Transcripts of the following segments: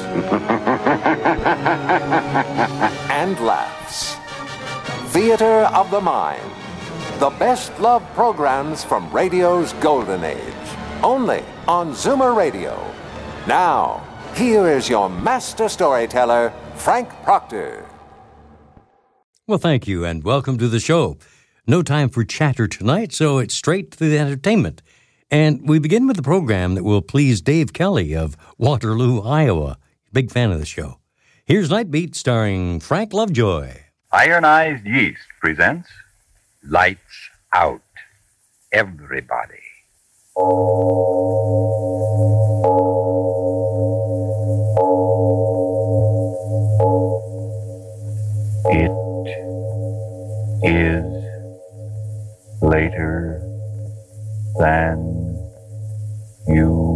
and laughs. Theater of the Mind. The best love programs from radio's golden age. Only on Zoomer Radio. Now, here is your master storyteller, Frank Proctor. Well, thank you, and welcome to the show. No time for chatter tonight, so it's straight to the entertainment. And we begin with a program that will please Dave Kelly of Waterloo, Iowa. Big fan of the show. Here's Nightbeat starring Frank Lovejoy. Ironized Yeast presents Lights Out. Everybody. It is later than you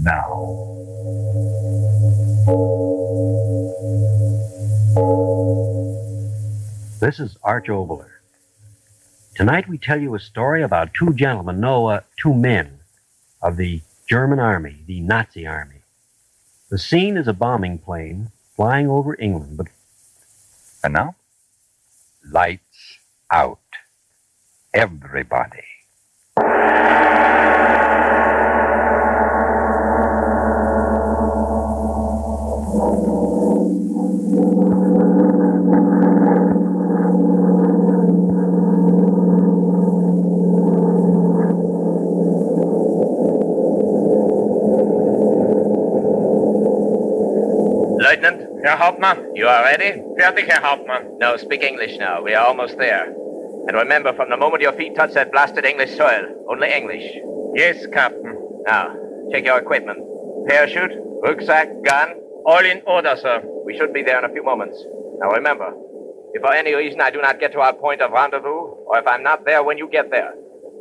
now. This is Arch Oboler. Tonight we tell you a story about two gentlemen, no, uh, two men of the German army, the Nazi army. The scene is a bombing plane flying over England, but And now, lights out. Everybody. Herr Hauptmann, you are ready? Fertig, Herr Hauptmann. No, speak English now. We are almost there. And remember, from the moment your feet touch that blasted English soil, only English. Yes, Captain. Now, check your equipment. Parachute, rucksack, gun. All in order, sir. We should be there in a few moments. Now remember, if for any reason I do not get to our point of rendezvous, or if I'm not there when you get there,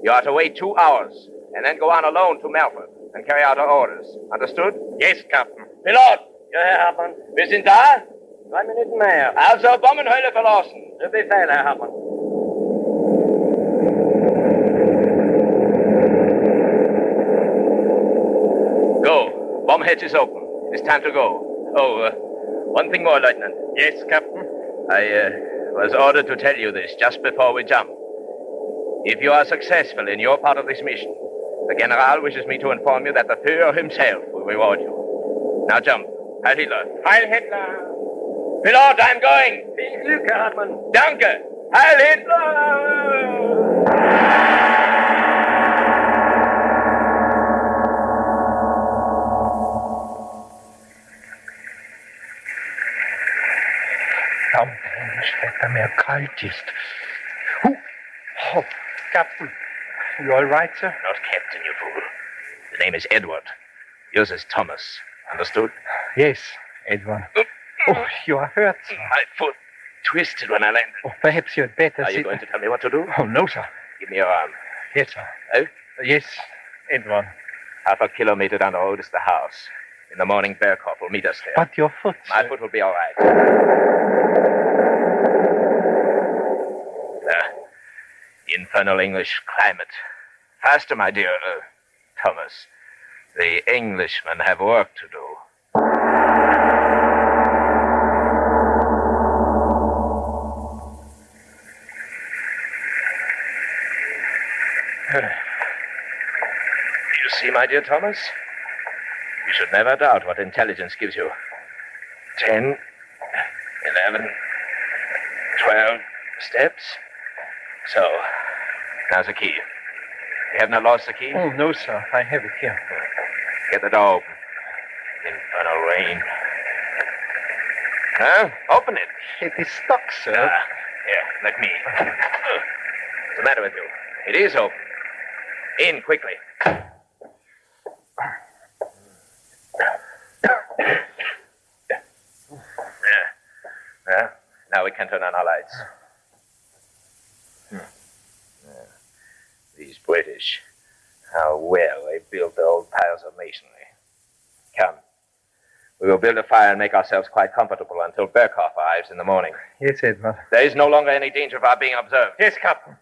you are to wait two hours, and then go on alone to Melford and carry out our orders. Understood? Yes, Captain. Pilot! Ja, Herr Hauptmann. Wir sind da? Drei Minuten mehr. Also, Bombenhöhle verlassen. Der Befehl, Herr Hauptmann. Go. Bomb hatch is open. It's time to go. Oh, uh, one thing more, Lieutenant. Yes, Captain. I uh, was ordered to tell you this just before we jump. If you are successful in your part of this mission, the General wishes me to inform you that the Führer himself will reward you. Now jump. Heil Hitler. Heil Hitler. Pilot, I'm going. Viel Glück, Herr Hauptmann. Danke. Heil Hitler! Am Mensch, wenn mir kalt ist. Huh. Oh, Captain, you all right, sir? Not Captain, you fool. The name is Edward. Yours is Thomas. Understood? Yes, Edward. Oh, you are hurt. My foot twisted when I landed. Oh, perhaps you had better Are you sit. going to tell me what to do? Oh, no, sir. Give me your arm. Yes, sir. Oh? Yes, Edward. Half a kilometer down the road is the house. In the morning, Berghoff will meet us there. But your foot, My sir. foot will be all right. The infernal English climate. Faster, my dear uh, Thomas. The Englishmen have work to do. You see, my dear Thomas? You should never doubt what intelligence gives you. Ten, eleven, twelve steps. So, now's the key. You have not lost the key? Oh, no, sir. I have it here. Get the door open. Infernal rain. Huh? Open it. It is stuck, sir. Ah, here, let me. What's the matter with you? It is open. In quickly. Yeah. Yeah. Now we can on our lights. Hmm. Yeah. These British, how well they built the old piles of masonry. Come. We will build a fire and make ourselves quite comfortable until Berghoff arrives in the morning. Yes, Edward. There is no longer any danger of our being observed. Yes, Captain.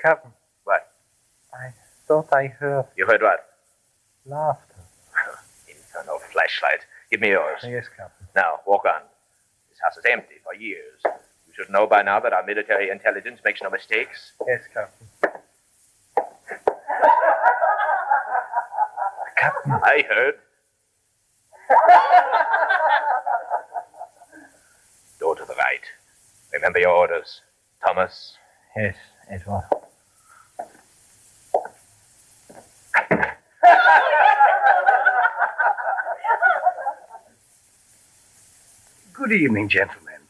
Captain, What? I thought I heard You heard what? laughter. Infernal flashlight. Give me yours. Yes, Captain. Now, walk on. This house is empty for years. You should know by now that our military intelligence makes no mistakes. Yes, Captain. Captain, I heard. Door to the right. Remember your orders. Thomas. yes, Edward. Good evening, gentlemen.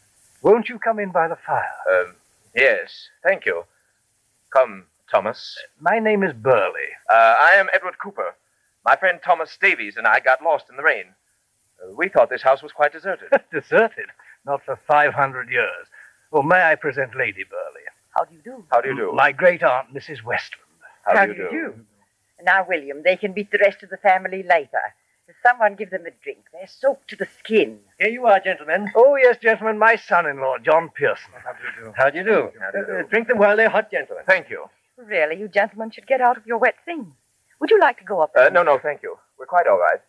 Won't you come in by the fire? Um, yes, thank you. Come, Thomas. My name is Burley. Uh, I am Edward Cooper. My friend Thomas Davies and I got lost in the rain. Uh, we thought this house was quite deserted. Deserted? Not for 500 years. Well, may I present Lady Burley? How do you do? How do you do? My great aunt, Mrs. Westland. How, do you do? Now, William, they can meet the rest of the family later. Someone give them a drink. They're soaked to the skin. Here you are, gentlemen. Oh, yes, gentlemen, my son-in-law, John Pearson. How do you do? How do you do? Uh, drink them while they're hot, gentlemen. Thank you. Really, you gentlemen should get out of your wet things. Would you like to go up? Uh, no, no, thank you. We're quite all right.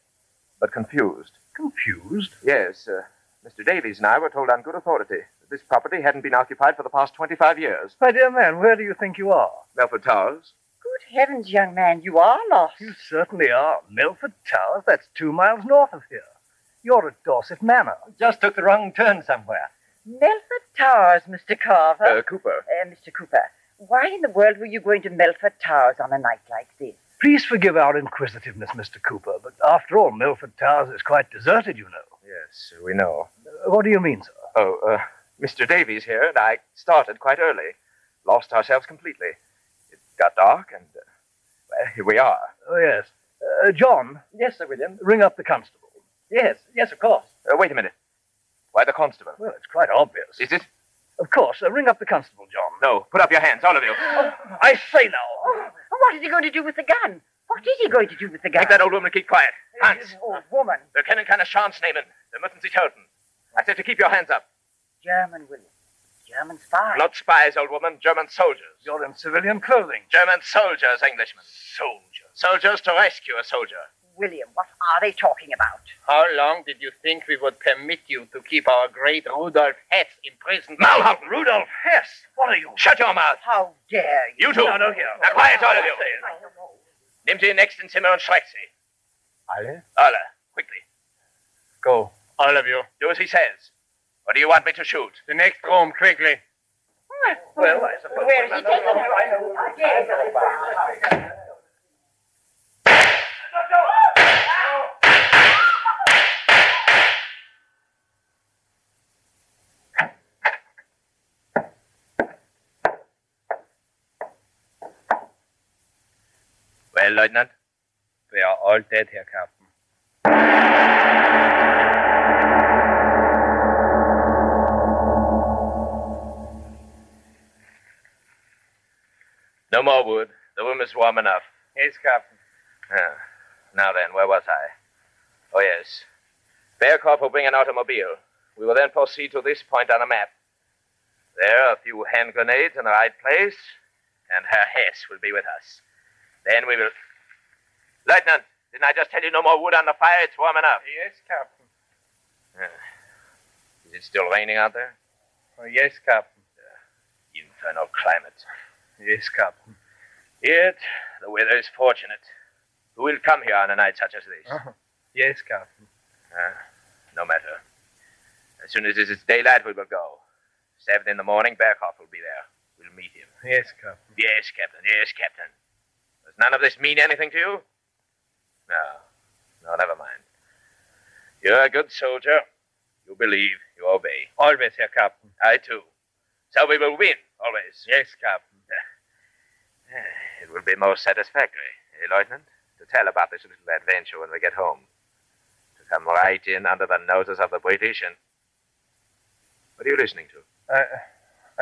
But confused. Confused? Yes, uh, Mr. Davies and I were told on good authority that this property hadn't been occupied for the past 25 years. My dear man, where do you think you are? Melford Towers. Good heavens, young man, you are lost. You certainly are. Milford Towers, that's two miles north of here. You're at Dorset Manor. Just took the wrong turn somewhere. Melford Towers, Mr. Carver. Uh, Cooper. Uh, Mr. Cooper, why in the world were you going to Melford Towers on a night like this? Please forgive our inquisitiveness, Mr. Cooper, but after all, Melford Towers is quite deserted, you know. Yes, we know. Uh, what do you mean, sir? Oh, uh, Mr. Davies here and I started quite early. Lost ourselves completely. It got dark and, uh, well, here we are. Oh, yes. Uh, John, Yes, Sir William. ring up the constable. Yes, yes, of course. Uh, wait a minute. Why the constable? Well, it's quite obvious. Is it? Of course. Uh, ring up the constable, John. No, put up your hands, all of you. I say now. Oh, what is he going to do with the gun? What is he going to do with the gun? Make that old woman keep quiet. Hans, This old woman. wir können keine Chance nehmen. Wir müssen sie töten. I said to keep your hands up. German, William. German spy. Not spies, old woman. German soldiers. You're in civilian clothing. German soldiers, Englishmen. Soldiers. Soldiers to rescue a soldier. William, what are they talking about? How long did you think we would permit you to keep our great Rudolf Hess imprisoned? Malhausen! Rudolf Hess, what are you? Shut your mouth. How dare you? You two. No, no, here. Now quiet, all of you. Nimm sie in den nächsten Zimmer und schreck sie. Alle? Alle, quickly. Go, all of you. Do as he says. Or do you want me to shoot? The next room, quickly. Well, I suppose. Where is he taking her? Well, Lieutenant? They are all dead, Herr Captain. No more wood. The room is warm enough. Yes, Captain. Now then, where was I? Oh, yes. Berghoff will bring an automobile. We will then proceed to this point on a map. There, a few hand grenades in the right place, and Herr Hess will be with us. Then we will. Lieutenant, didn't I just tell you no more wood on the fire? It's warm enough. Yes, Captain. Is it still raining out there? Oh, yes, Captain. Infernal climate. Yes, Captain. Yet, the weather is fortunate. Who will come here on a night such as this? Oh, yes, Captain. Uh, no matter. As soon as it is daylight, we will go. Seven in the morning, Berghoff will be there. We'll meet him. Yes, Captain. Yes, Captain. Yes, Captain. Does none of this mean anything to you? No. No, never mind. You're a good soldier. You believe. You obey. Always, Herr Captain. I too. So we will win, always. Yes, Captain. It will be most satisfactory, eh, Lieutenant? To tell about this little adventure when we get home. To come right in under the noses of the British and. What are you listening to? I,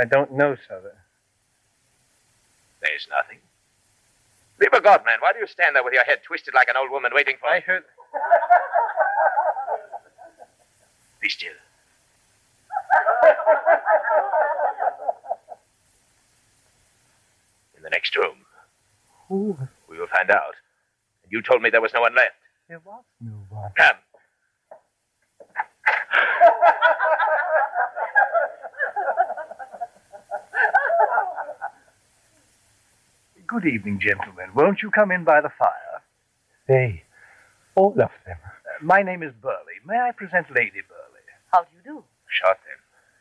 I don't know, sir. There's nothing. Be God, man, why do you stand there with your head twisted like an old woman waiting for. I heard. Be still. The next room. Who? We will find out. And you told me there was no one left. There was no one. Come. Good evening, gentlemen. Won't you come in by the fire? They. All of them. Uh, my name is Burley. May I present Lady Burley? How do you do? Shot them.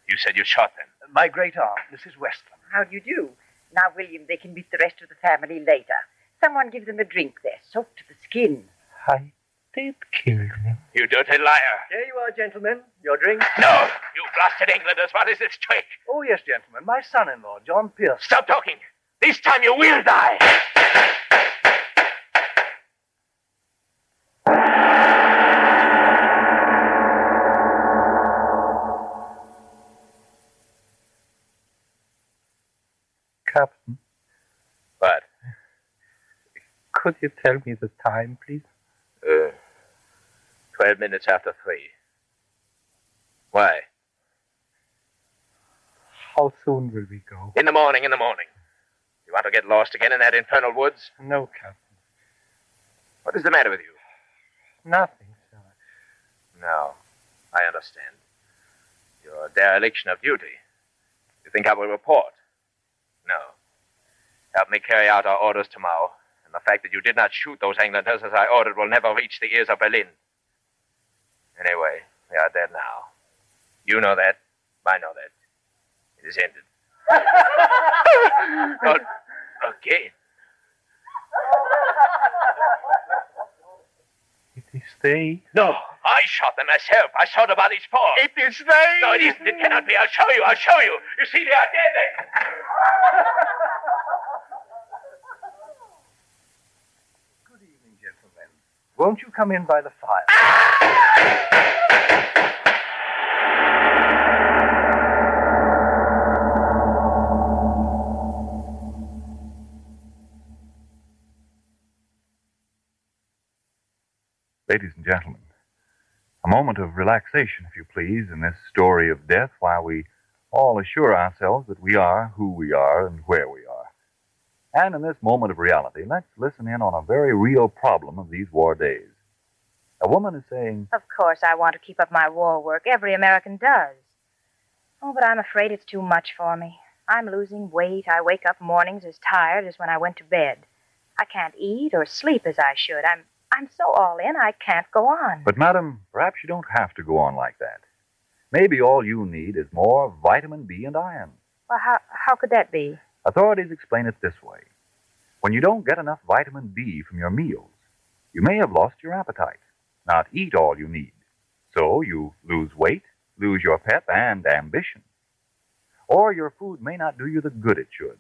You said you shot them. Uh, my great aunt, Mrs. Westland. How do you do? Now, William, they can meet the rest of the family later. Someone give them a drink. They're soaked to the skin. I did kill them. You dirty liar. Here you are, gentlemen. Your drink. No! You blasted Englanders. What is this trick? Oh, yes, gentlemen. My son-in-law, John Pierce. Stop talking. This time you will die. Captain, What? could you tell me the time, please? Uh, twelve minutes after three. Why? How soon will we go? In the morning, in the morning. You want to get lost again in that infernal woods? No, Captain. What is the matter with you? Nothing, sir. No, I understand. Your dereliction of duty. You think I will report? No. Help me carry out our orders tomorrow, and the fact that you did not shoot those Englanders as I ordered will never reach the ears of Berlin. Anyway, they are dead now. You know that. I know that. It is ended. Not again. It is they. No, I shot them myself. I saw the bodies fall. It is they! No, it isn't. It cannot be. I'll show you. I'll show you. You see, they are dead. They... Good evening, gentlemen. Won't you come in by the fire? Ladies and gentlemen, a moment of relaxation, if you please, in this story of death while we all assure ourselves that we are who we are and where we are. And in this moment of reality, let's listen in on a very real problem of these war days. A woman is saying, Of course, I want to keep up my war work. Every American does. Oh, but I'm afraid it's too much for me. I'm losing weight. I wake up mornings as tired as when I went to bed. I can't eat or sleep as I should. I'm I'm so all in I can't go on. But, madam, perhaps you don't have to go on like that. Maybe all you need is more vitamin B and iron. Well, how how could that be? Authorities explain it this way When you don't get enough vitamin B from your meals, you may have lost your appetite, not eat all you need. So you lose weight, lose your pep and ambition. Or your food may not do you the good it should.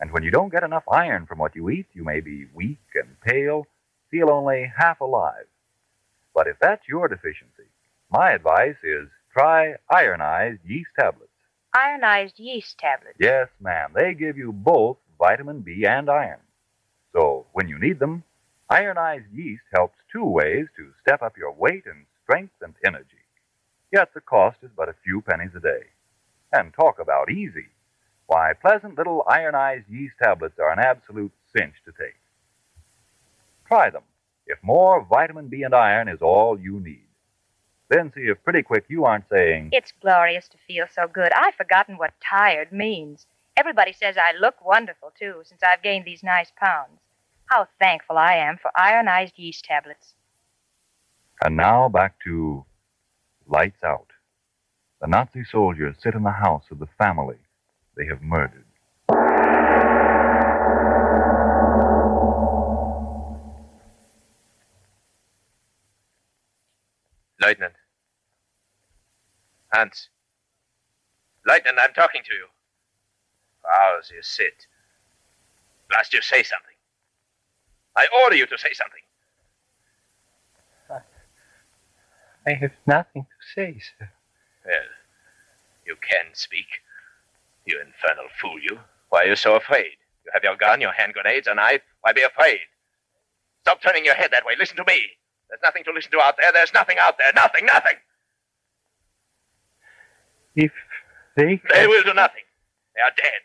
And when you don't get enough iron from what you eat, you may be weak and pale, feel only half alive. But if that's your deficiency, my advice is try ironized yeast tablets. Ironized yeast tablets. Yes, ma'am. They give you both vitamin B and iron. So when you need them, ironized yeast helps two ways to step up your weight and strength and energy. Yet the cost is but a few pennies a day. And talk about easy. Why, pleasant little ironized yeast tablets are an absolute cinch to take. Try them if more vitamin B and iron is all you need. Then see if pretty quick you aren't saying, It's glorious to feel so good. I've forgotten what tired means. Everybody says I look wonderful, too, since I've gained these nice pounds. How thankful I am for ironized yeast tablets. And now back to Lights Out. The Nazi soldiers sit in the house of the family they have murdered. Lieutenant. Hans. Lieutenant, I'm talking to you. For hours you sit. Last you say something. I order you to say something. I have nothing to say, sir. Well, you can speak. You infernal fool, you. Why are you so afraid? You have your gun, your hand grenades, a knife. Why be afraid? Stop turning your head that way. Listen to me. There's nothing to listen to out there. There's nothing out there. Nothing, nothing. If they. They will do nothing. They are dead.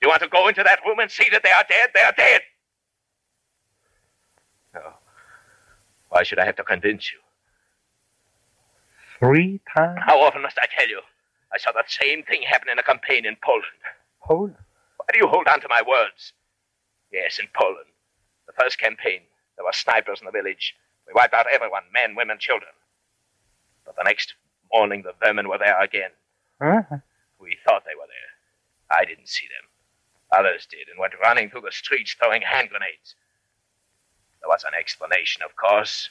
Do you want to go into that room and see that they are dead? They are dead. No. Why should I have to convince you? Three times? How often must I tell you? I saw that same thing happen in a campaign in Poland. Poland? Why do you hold on to my words? Yes, in Poland. The first campaign. There were snipers in the village. We wiped out everyone men, women, children. But the next morning, the vermin were there again. Huh? We thought they were there. I didn't see them. Others did and went running through the streets throwing hand grenades. There was an explanation, of course.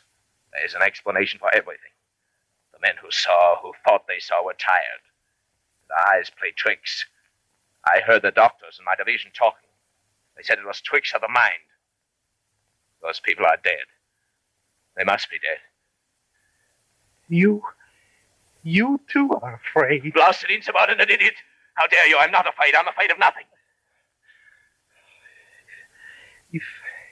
There is an explanation for everything. The men who saw, who thought they saw, were tired. Their eyes played tricks. I heard the doctors in my division talking. They said it was tricks of the mind. Those people are dead. They must be dead. You. You too are afraid. Blasted insubordinate idiot! How dare you? I'm not afraid. I'm afraid of nothing. If,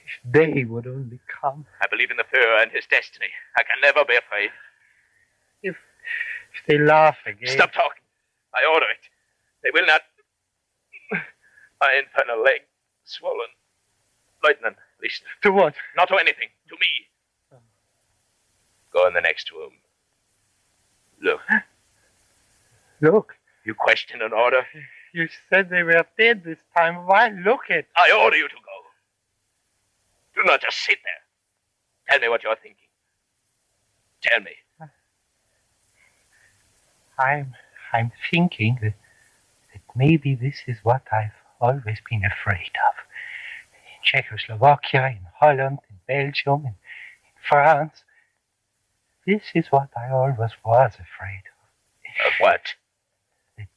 if they would only come. I believe in the Fuhrer and his destiny. I can never be afraid. If, if they laugh again. Stop talking. I order it. They will not. My infernal leg swollen. Lieutenant, listen. To what? Not to anything. To me. Go in the next room. Look. Look. You question an order? You said they were dead this time. Why look at? I order you to go. Do not just sit there. Tell me what you're thinking. Tell me. I'm I'm thinking that, that maybe this is what I've always been afraid of. In Czechoslovakia, in Holland, in Belgium, in, in France. This is what I always was afraid of. Of what? That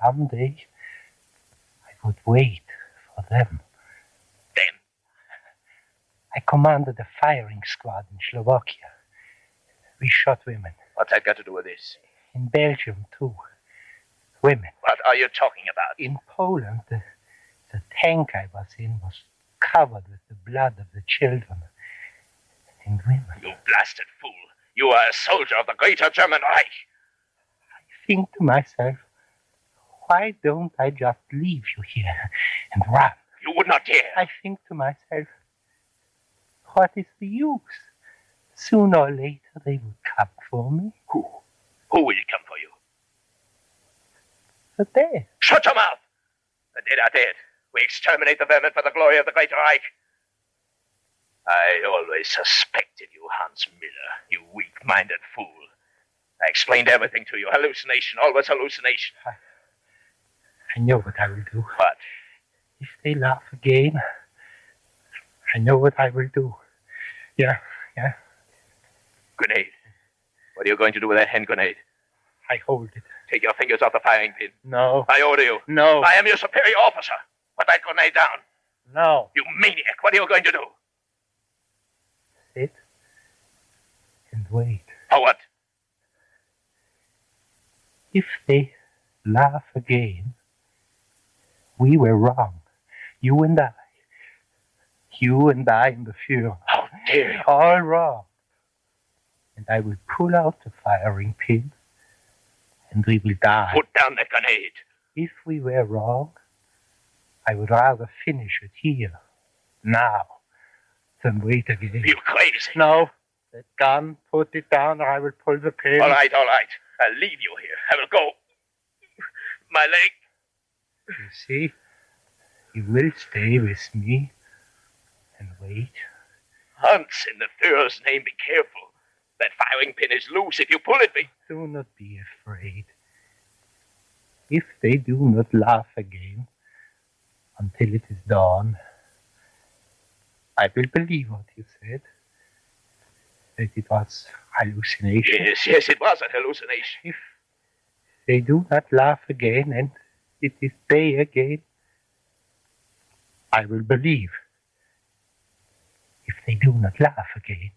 someday I would wait for them. Them? I commanded a firing squad in Slovakia. We shot women. What's that got to do with this? In Belgium, too. Women. What are you talking about? In Poland, the, the tank I was in was covered with the blood of the children and women. You blasted fool. You are a soldier of the greater German Reich. I think to myself, why don't I just leave you here and run? You would not dare. I think to myself, what is the use? Sooner or later they would come for me. Who? Who will come for you? The dead. Shut your mouth! The dead are dead. We exterminate the vermin for the glory of the Great Reich. I always suspected you, Hans Miller, you weak minded fool. I explained everything to you. Hallucination, always hallucination. I, I know what I will do. What? If they laugh again, I know what I will do. Yeah, yeah. Grenade. What are you going to do with that hand grenade? I hold it. Take your fingers off the firing pin. No. I order you. No. I am your superior officer. Put that grenade down. No. You maniac. What are you going to do? Sit and wait. For what? If they laugh again, we were wrong. You and I. You and I in the Fuhrer. How dare you? All wrong. And I will pull out the firing pin and we will die. Put down the grenade. If we were wrong, I would rather finish it here, now, than wait again. You crazy. No. That gun, put it down or I will pull the pin. All right, all right. I'll leave you here. I will go. My leg. You see, you will stay with me and wait. Hans, in the Führer's name, be careful. That firing pin is loose. If you pull it, be... Do not be afraid. If they do not laugh again until it is dawn, I will believe what you said. That it was hallucination. Yes, yes, it was a hallucination. If they do not laugh again and it is day again, I will believe. If they do not laugh again.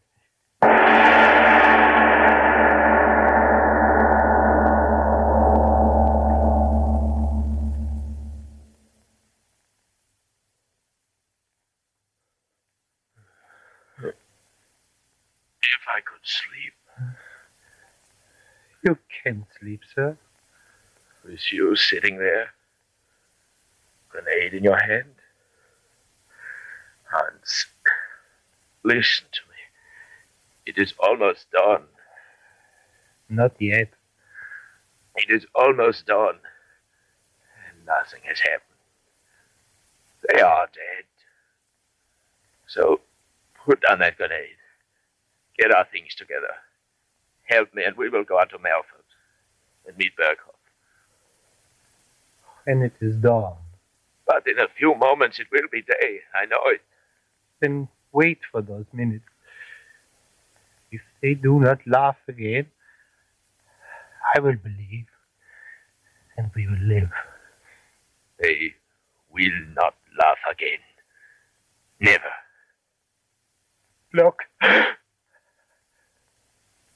If I could sleep You can't sleep, sir. with you sitting there, grenade in your hand. Hans, listen to me. It is almost dawn. Not yet. It is almost dawn. And nothing has happened. They are dead. So put down that grenade. Get our things together. Help me, and we will go on to Melford and meet Berghoff. And it is dawn. But in a few moments it will be day. I know it. Then wait for those minutes. If they do not laugh again, I will believe, and we will live. They will not laugh again. Never. Look.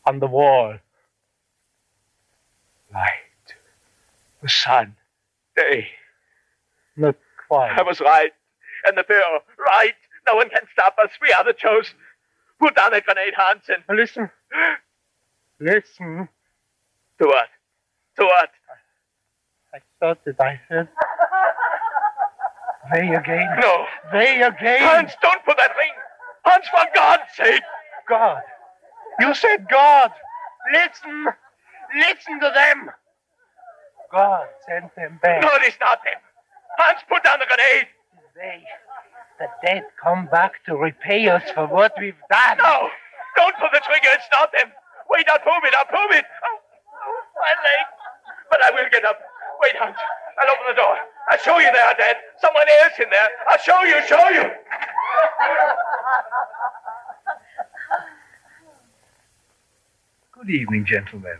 On the wall. Light. The sun. Day. Not quite. I was right. And the Führer, right. No one can stop us. We are the chosen. Put down that grenade, Hansen. Listen. Listen. To what? To what? I thought that I heard. They again. No. They again. Hans, don't put that ring. Hans, for God's sake. God. You said God. Listen. Listen to them. God sent them back. No, it is not them. Hans, put down the grenade. They, the dead, come back to repay us for what we've done. No. Don't pull the trigger. It's not them. Wait, I'll prove it. I'll prove it. Oh, oh, my leg. But I will get up. Wait, Hans. I'll open the door. I'll show you they are dead. Someone else in there. I'll show you, show you. Good evening, gentlemen.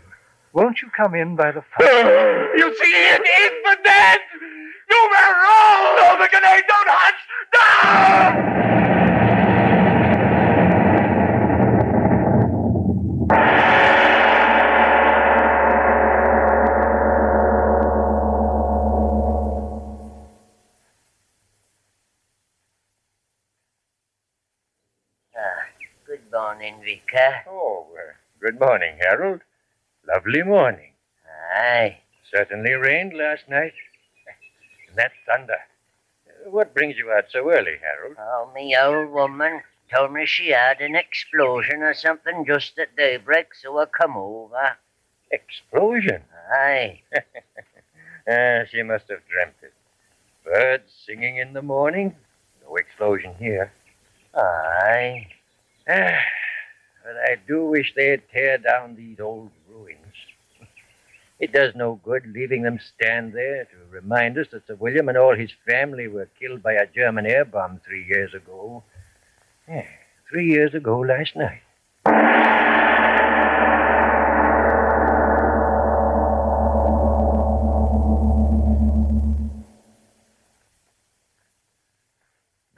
Won't you come in by the fire? you see, it is the dead. You were wrong. No, the grenade. Don't, Hans. No! Ah, good morning, Vicar. Oh, good morning, Harold. Lovely morning. Aye. Certainly rained last night. And that thunder. What brings you out so early, Harold? Oh, me old woman told me she had an explosion or something just at daybreak, so I come over. Explosion? Aye. Ah, she must have dreamt it. Birds singing in the morning. No explosion here. Aye. Ah, but I do wish they'd tear down these old ruins. It does no good leaving them stand there to remind us that Sir William and all his family were killed by a German air bomb three years ago. Yeah, three years ago last night.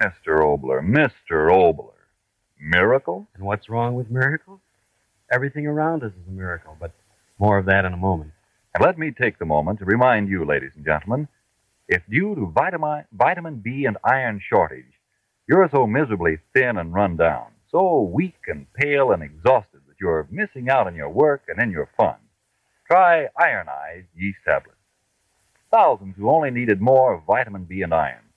Mr. Oboler, Mr. Oboler. Miracle? And what's wrong with miracles? Everything around us is a miracle, but more of that in a moment. And let me take the moment to remind you, ladies and gentlemen, if due to vitamin, vitamin B and iron shortage, you're so miserably thin and run down, so weak and pale and exhausted that you're missing out on your work and in your fun, try ironized yeast tablets. Thousands who only needed more of vitamin B and iron.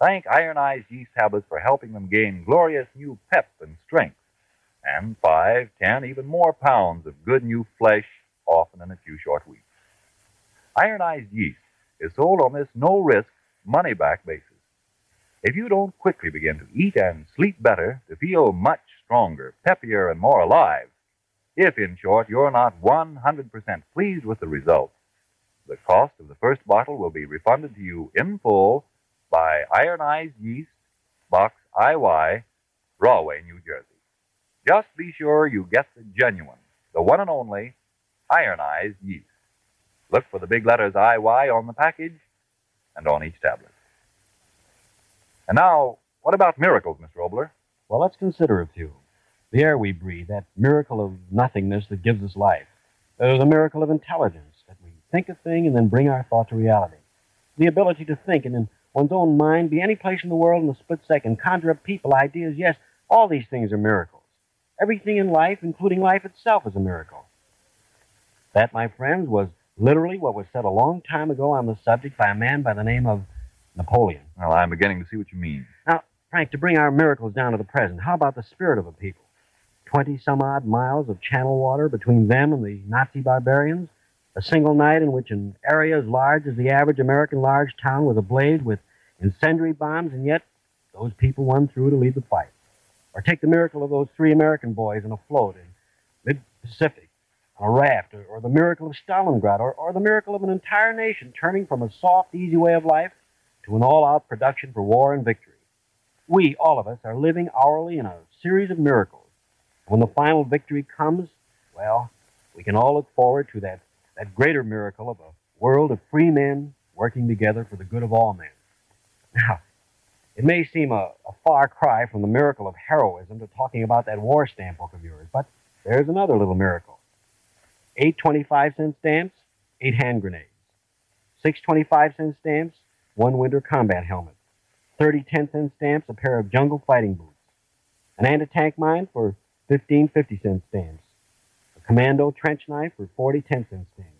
Thank ironized yeast tablets for helping them gain glorious new pep and strength, and five, ten, even more pounds of good new flesh, often in a few short weeks. Ironized yeast is sold on this no risk, money back basis. If you don't quickly begin to eat and sleep better, to feel much stronger, peppier, and more alive, if, in short, you're not 100% pleased with the results, the cost of the first bottle will be refunded to you in full by Ironized Yeast, Box IY, Rahway, New Jersey. Just be sure you get the genuine, the one and only, ironized yeast. Look for the big letters IY on the package and on each tablet. And now, what about miracles, Mr. Oboler? Well, let's consider a few. The air we breathe, that miracle of nothingness that gives us life. There's a miracle of intelligence, that we think a thing and then bring our thought to reality. The ability to think and in one's own mind be any place in the world in a split second, conjure up people, ideas, yes, all these things are miracles. Everything in life, including life itself, is a miracle. That, my friends, was literally what was said a long time ago on the subject by a man by the name of Napoleon. Well, I'm beginning to see what you mean. Now, Frank, to bring our miracles down to the present, how about the spirit of a people? Twenty some odd miles of channel water between them and the Nazi barbarians. A single night in which an area as large as the average American large town was ablaze with incendiary bombs, and yet those people won through to lead the fight. Or take the miracle of those three American boys in a float in mid Pacific on a raft, or, or, the miracle of Stalingrad, or, or the miracle of an entire nation turning from a soft, easy way of life to an all out production for war and victory. We, all of us, are living hourly in a series of miracles. When the final victory comes, well, we can all look forward to that, that greater miracle of a world of free men working together for the good of all men. Now, it may seem a, a, far cry from the miracle of heroism to talking about that war stamp book of yours, but there's another little miracle. Eight 25 cent stamps, eight hand grenades. Six 25 cent stamps, one winter combat helmet. 30 10 cent stamps, a pair of jungle fighting boots. An anti tank mine for 15 50 cent stamps. Commando trench knife for 40 10 cent stamps.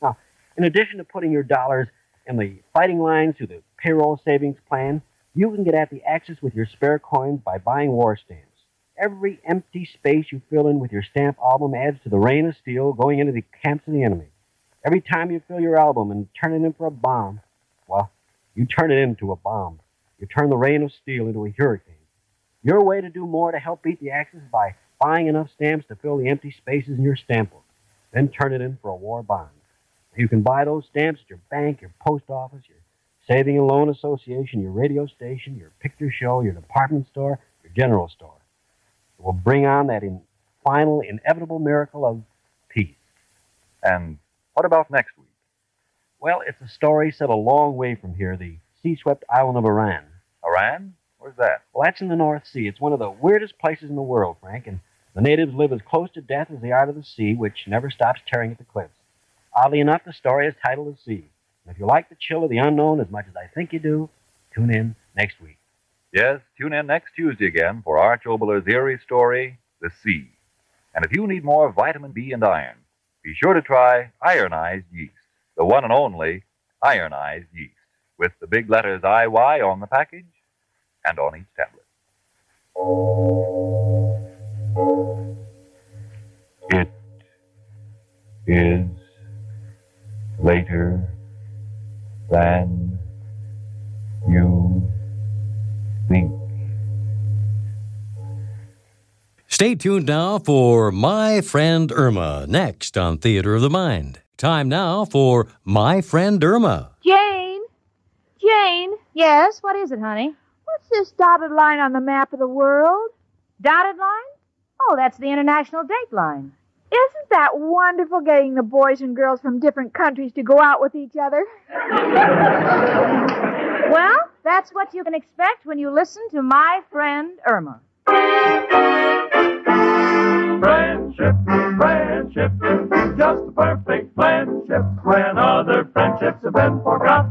Now, in addition to putting your dollars in the fighting lines through the payroll savings plan, you can get at the Axis with your spare coins by buying war stamps. Every empty space you fill in with your stamp album adds to the rain of steel going into the camps of the enemy. Every time you fill your album and turn it in for a bomb, well, you turn it into a bomb. You turn the rain of steel into a hurricane. Your way to do more to help beat the Axis is by buying enough stamps to fill the empty spaces in your stamp book, then turn it in for a war bond. You can buy those stamps at your bank, your post office, your saving and loan association, your radio station, your picture show, your department store, your general store. It will bring on that in final, inevitable miracle of peace. And what about next week? Well, it's a story set a long way from here, the sea swept island of Iran. Iran? Where's that? Well, that's in the North Sea. It's one of the weirdest places in the world, Frank, and the natives live as close to death as they are to the sea, which never stops tearing at the cliffs. Oddly enough, the story is titled The Sea. And if you like the chill of the unknown as much as I think you do, tune in next week. Yes, tune in next Tuesday again for Arch Oboler's eerie story, The Sea. And if you need more vitamin B and iron, be sure to try ironized yeast, the one and only ironized yeast, with the big letters IY on the package and on each tablet. It is later than you think. Stay tuned now for My Friend Irma, next on Theater of the Mind. Time now for My Friend Irma. Jane? Jane? Yes, what is it, honey? What's this dotted line on the map of the world? Dotted line? Oh, that's the international date line. Isn't that wonderful getting the boys and girls from different countries to go out with each other? well, that's what you can expect when you listen to my friend Irma. Friendship, friendship, just a perfect friendship. When other friendships have been forgot,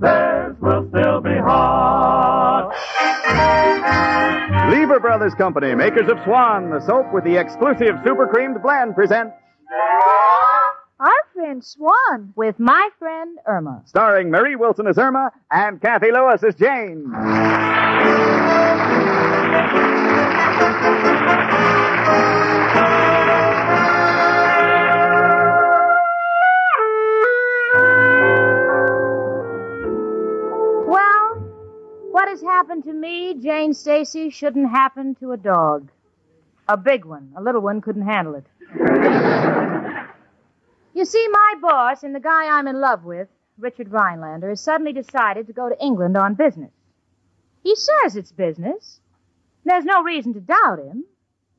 theirs will still be hot. Lever Brothers Company, makers of Swan, the soap with the exclusive super creamed blend, presents Our friend Swan. With my friend Irma. Starring Marie Wilson as Irma and Cathy Lewis as Jane. Stacy shouldn't happen to a dog. A big one. A little one couldn't handle it. you see, my boss and the guy I'm in love with, Richard Rhinelander, has suddenly decided to go to England on business. He says it's business. There's no reason to doubt him,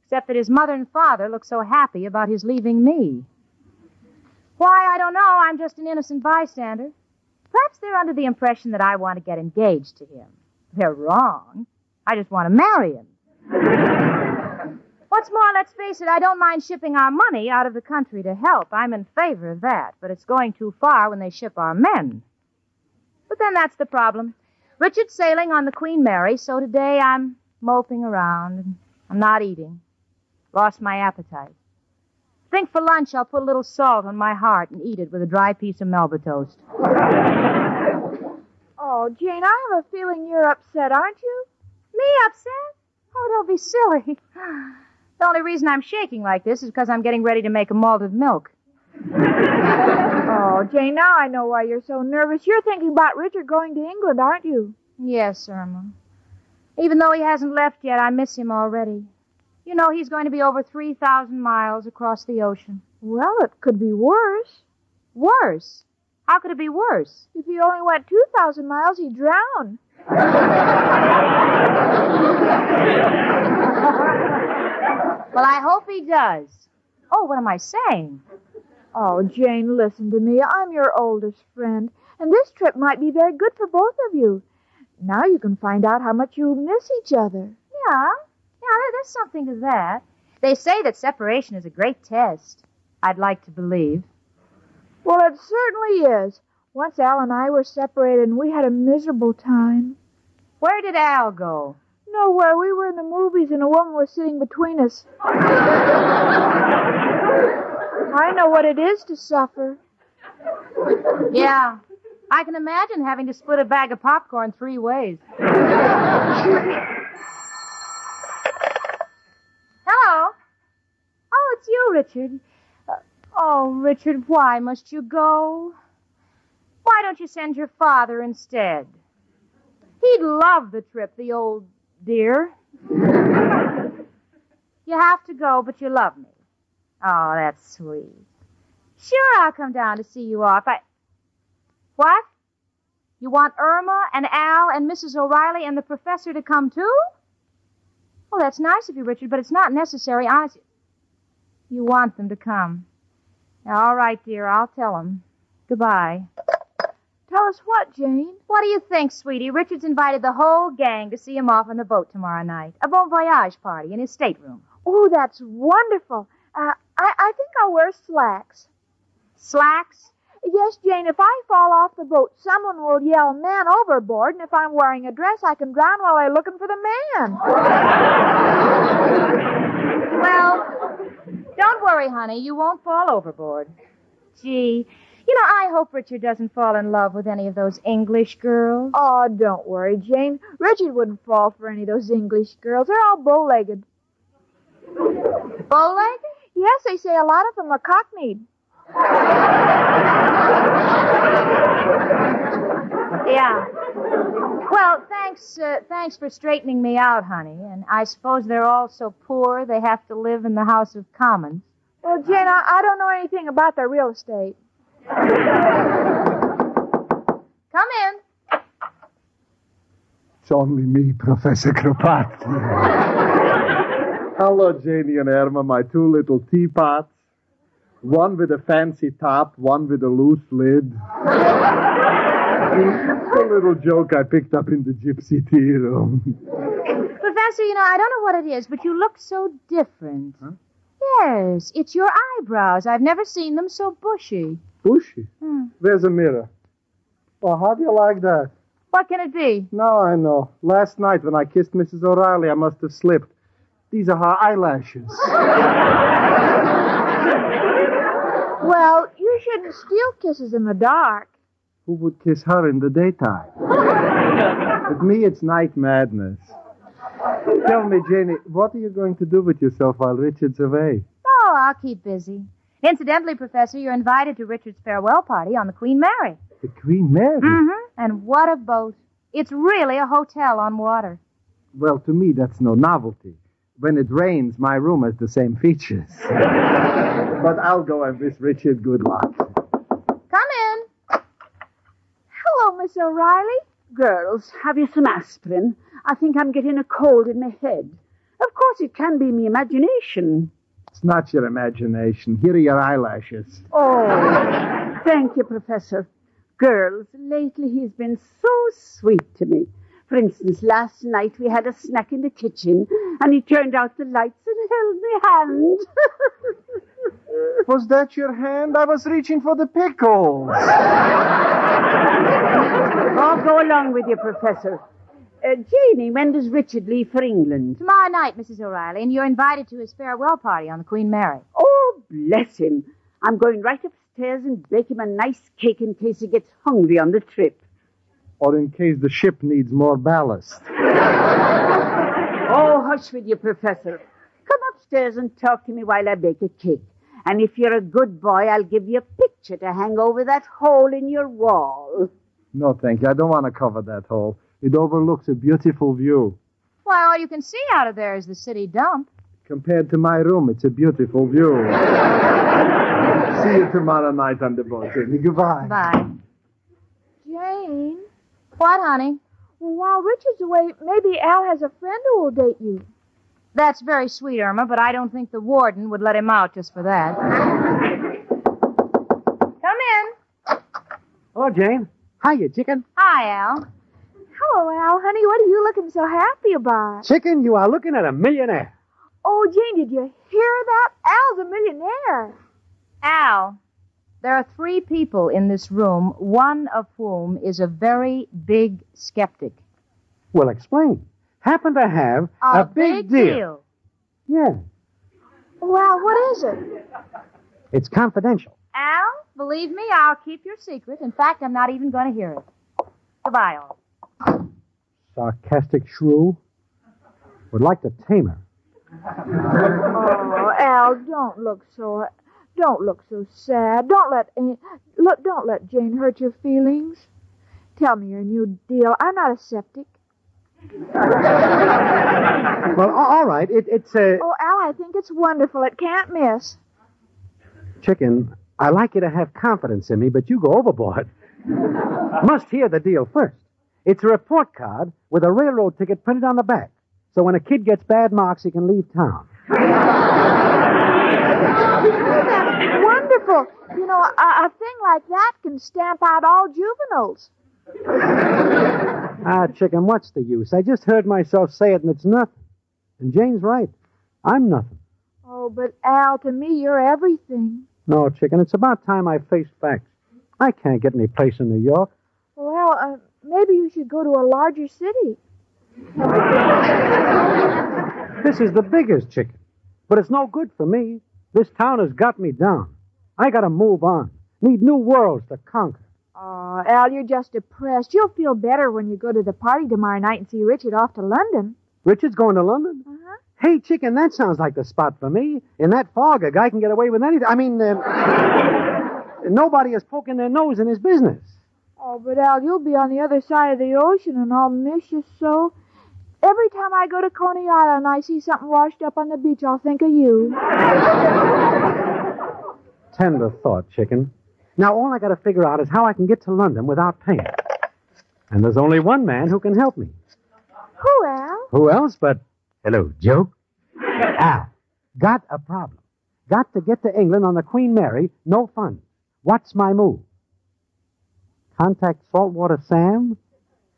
except that his mother and father look so happy about his leaving me. Why, I don't know. I'm just an innocent bystander. Perhaps they're under the impression that I want to get engaged to him. They're wrong. I just want to marry him. What's more, let's face it, I don't mind shipping our money out of the country to help. I'm in favor of that, but it's going too far when they ship our men. But then that's the problem. Richard's sailing on the Queen Mary, so today I'm moping around and I'm not eating. Lost my appetite. Think for lunch I'll put a little salt on my heart and eat it with a dry piece of Melba toast. Oh, Jane, I have a feeling you're upset, aren't you? Me upset? Oh, don't be silly. The only reason I'm shaking like this is because I'm getting ready to make a malted milk. Oh, Jane, now I know why you're so nervous. You're thinking about Richard going to England, aren't you? Yes, Irma. Even though he hasn't left yet, I miss him already. You know, he's going to be over 3,000 miles across the ocean. Well, it could be worse. Worse? How could it be worse? If he only went 2,000 miles, he'd drown. Well, I hope he does. Oh, what am I saying? Oh, Jane, listen to me. I'm your oldest friend, and this trip might be very good for both of you. Now you can find out how much you miss each other. Yeah, yeah, there's something to that. They say that separation is a great test. I'd like to believe. Well, it certainly is. Once Al and I were separated, and we had a miserable time. Where did Al go? Nowhere. We were in the movies, and a woman was sitting between us. I know what it is to suffer. Yeah, I can imagine having to split a bag of popcorn three ways. Hello. Oh, it's you, Richard. Oh, Richard, why must you go? Why don't you send your father instead? He'd love the trip, the old dear. you have to go, but you love me. Oh, that's sweet. Sure, I'll come down to see you off. I. What? You want Irma and Al and Mrs. O'Reilly and the professor to come too? Well, that's nice of you, Richard, but it's not necessary. Honestly, you want them to come. All right, dear, I'll tell them. Goodbye. Tell us what, Jane? What do you think, sweetie? Richard's invited the whole gang to see him off on the boat tomorrow night. A bon voyage party in his stateroom. Oh, that's wonderful. Uh, I, I think I'll wear slacks. Slacks? Yes, Jane, if I fall off the boat, someone will yell, man overboard, and if I'm wearing a dress, I can drown while I'm looking for the man. Well, don't worry, honey. You won't fall overboard. Gee, you know, I hope Richard doesn't fall in love with any of those English girls. Oh, don't worry, Jane. Richard wouldn't fall for any of those English girls. They're all bow-legged. Bow-legged? Yes, they say a lot of them are cockneyed. Yeah. Well, thanks, uh, thanks for straightening me out, honey. And I suppose they're all so poor they have to live in the House of Commons. Well, Jane, I, I don't know anything about their real estate. Come in. It's only me, Professor Kropotkin. Hello, Janie and Irma, my two little teapots. One with a fancy top, one with a loose lid. A little joke I picked up in the gypsy tea room. Professor, you know, I don't know what it is, but you look so different. Yes, it's your eyebrows. I've never seen them so bushy. Bushy? Hmm. Where's a mirror? Well, how do you like that? What can it be? No, I know. Last night when I kissed Mrs. O'Reilly, I must have slipped. These are her eyelashes. Well, you shouldn't steal kisses in the dark. Who would kiss her in the daytime? With me, it's night madness. Tell me, Janie, what are you going to do with yourself while Richard's away? Oh, I'll keep busy. Incidentally, Professor, you're invited to Richard's farewell party on the Queen Mary. The Queen Mary? Mm-hmm. And what a boat. It's really a hotel on water. Well, to me, that's no novelty. When it rains, my room has the same features. but I'll go and wish Richard good luck. Come in. Hello, Miss O'Reilly. Girls, have you some aspirin? I think I'm getting a cold in my head. Of course, it can be me imagination. It's not your imagination. Here are your eyelashes. Oh, thank you, Professor. Girls, lately he's been so sweet to me. For instance, last night we had a snack in the kitchen, and he turned out the lights and held my hand. Was that your hand? I was reaching for the pickles. oh, go along with you, Professor. Uh, Janie, when does Richard leave for England? Tomorrow night, Mrs. O'Reilly, and you're invited to his farewell party on the Queen Mary. Oh, bless him. I'm going right upstairs and bake him a nice cake in case he gets hungry on the trip. Or in case the ship needs more ballast. oh, hush with you, Professor. Come upstairs and talk to me while I bake a cake. And if you're a good boy, I'll give you a picture to hang over that hole in your wall. No, thank you. I don't want to cover that hole. It overlooks a beautiful view. Why, all you can see out of there is the city dump. Compared to my room, it's a beautiful view. See you tomorrow night on the boat, Janie. Goodbye. Bye. Jane, What, honey? well, while Richard's away, maybe Al has a friend who will date you. That's very sweet, Irma, but I don't think the warden would let him out just for that. Come in. Hello, Jane. Hiya, chicken. Hi, Al. Hello, Al, honey. What are you looking so happy about? Chicken, you are looking at a millionaire. Oh, Jane, did you hear that? Al's a millionaire. Al, there are three people in this room, one of whom is a very big skeptic. Well, explain. Happen to have a, big, deal. Yeah, Well, what is it? it's confidential. Al, believe me, I'll keep your secret. In fact, I'm not even going to hear it. Goodbye, all. Sarcastic shrew. Would like to tame her. Oh, Al, don't look so. Don't look so sad. Don't let Aunt- look. Don't let Jane hurt your feelings. Tell me your new deal. I'm not a septic. Well, all right. It, it's a Oh, Al, I think it's wonderful. It can't miss. chicken. I like you to have confidence in me, but you go overboard. Must hear the deal first. It's a report card with a railroad ticket printed on the back. So when a kid gets bad marks, he can leave town. Wonderful. You know, a, a thing like that can stamp out all juveniles. Ah, chicken, what's the use? I just heard myself say it, and it's nothing. And Jane's right. I'm nothing. Oh, but Al, to me, you're everything. No, chicken, it's about time I faced facts. I can't get any place in New York. Well, uh, maybe you should go to a larger city. This is the biggest chicken. But it's no good for me. This town has got me down. I gotta move on. Need new worlds to conquer. Oh, Al, you're just depressed. You'll feel better when you go to the party tomorrow night and see Richard off to London. Richard's going to London? Uh-huh. Hey, chicken, that sounds like the spot for me. In that fog, a guy can get away with anything. I mean, uh, nobody is poking their nose in his business. Oh, but Al, you'll be on the other side of the ocean, and I'll miss you so. Every time I go to Coney Island, and I see something washed up on the beach. I'll think of you. Tender thought, chicken. Now, all I gotta figure out is how I can get to London without paying. And there's only one man who can help me. Who, else? Who else but. Hello, Joe? Al. Got a problem. Got to get to England on the Queen Mary, no funds. What's my move? Contact Saltwater Sam,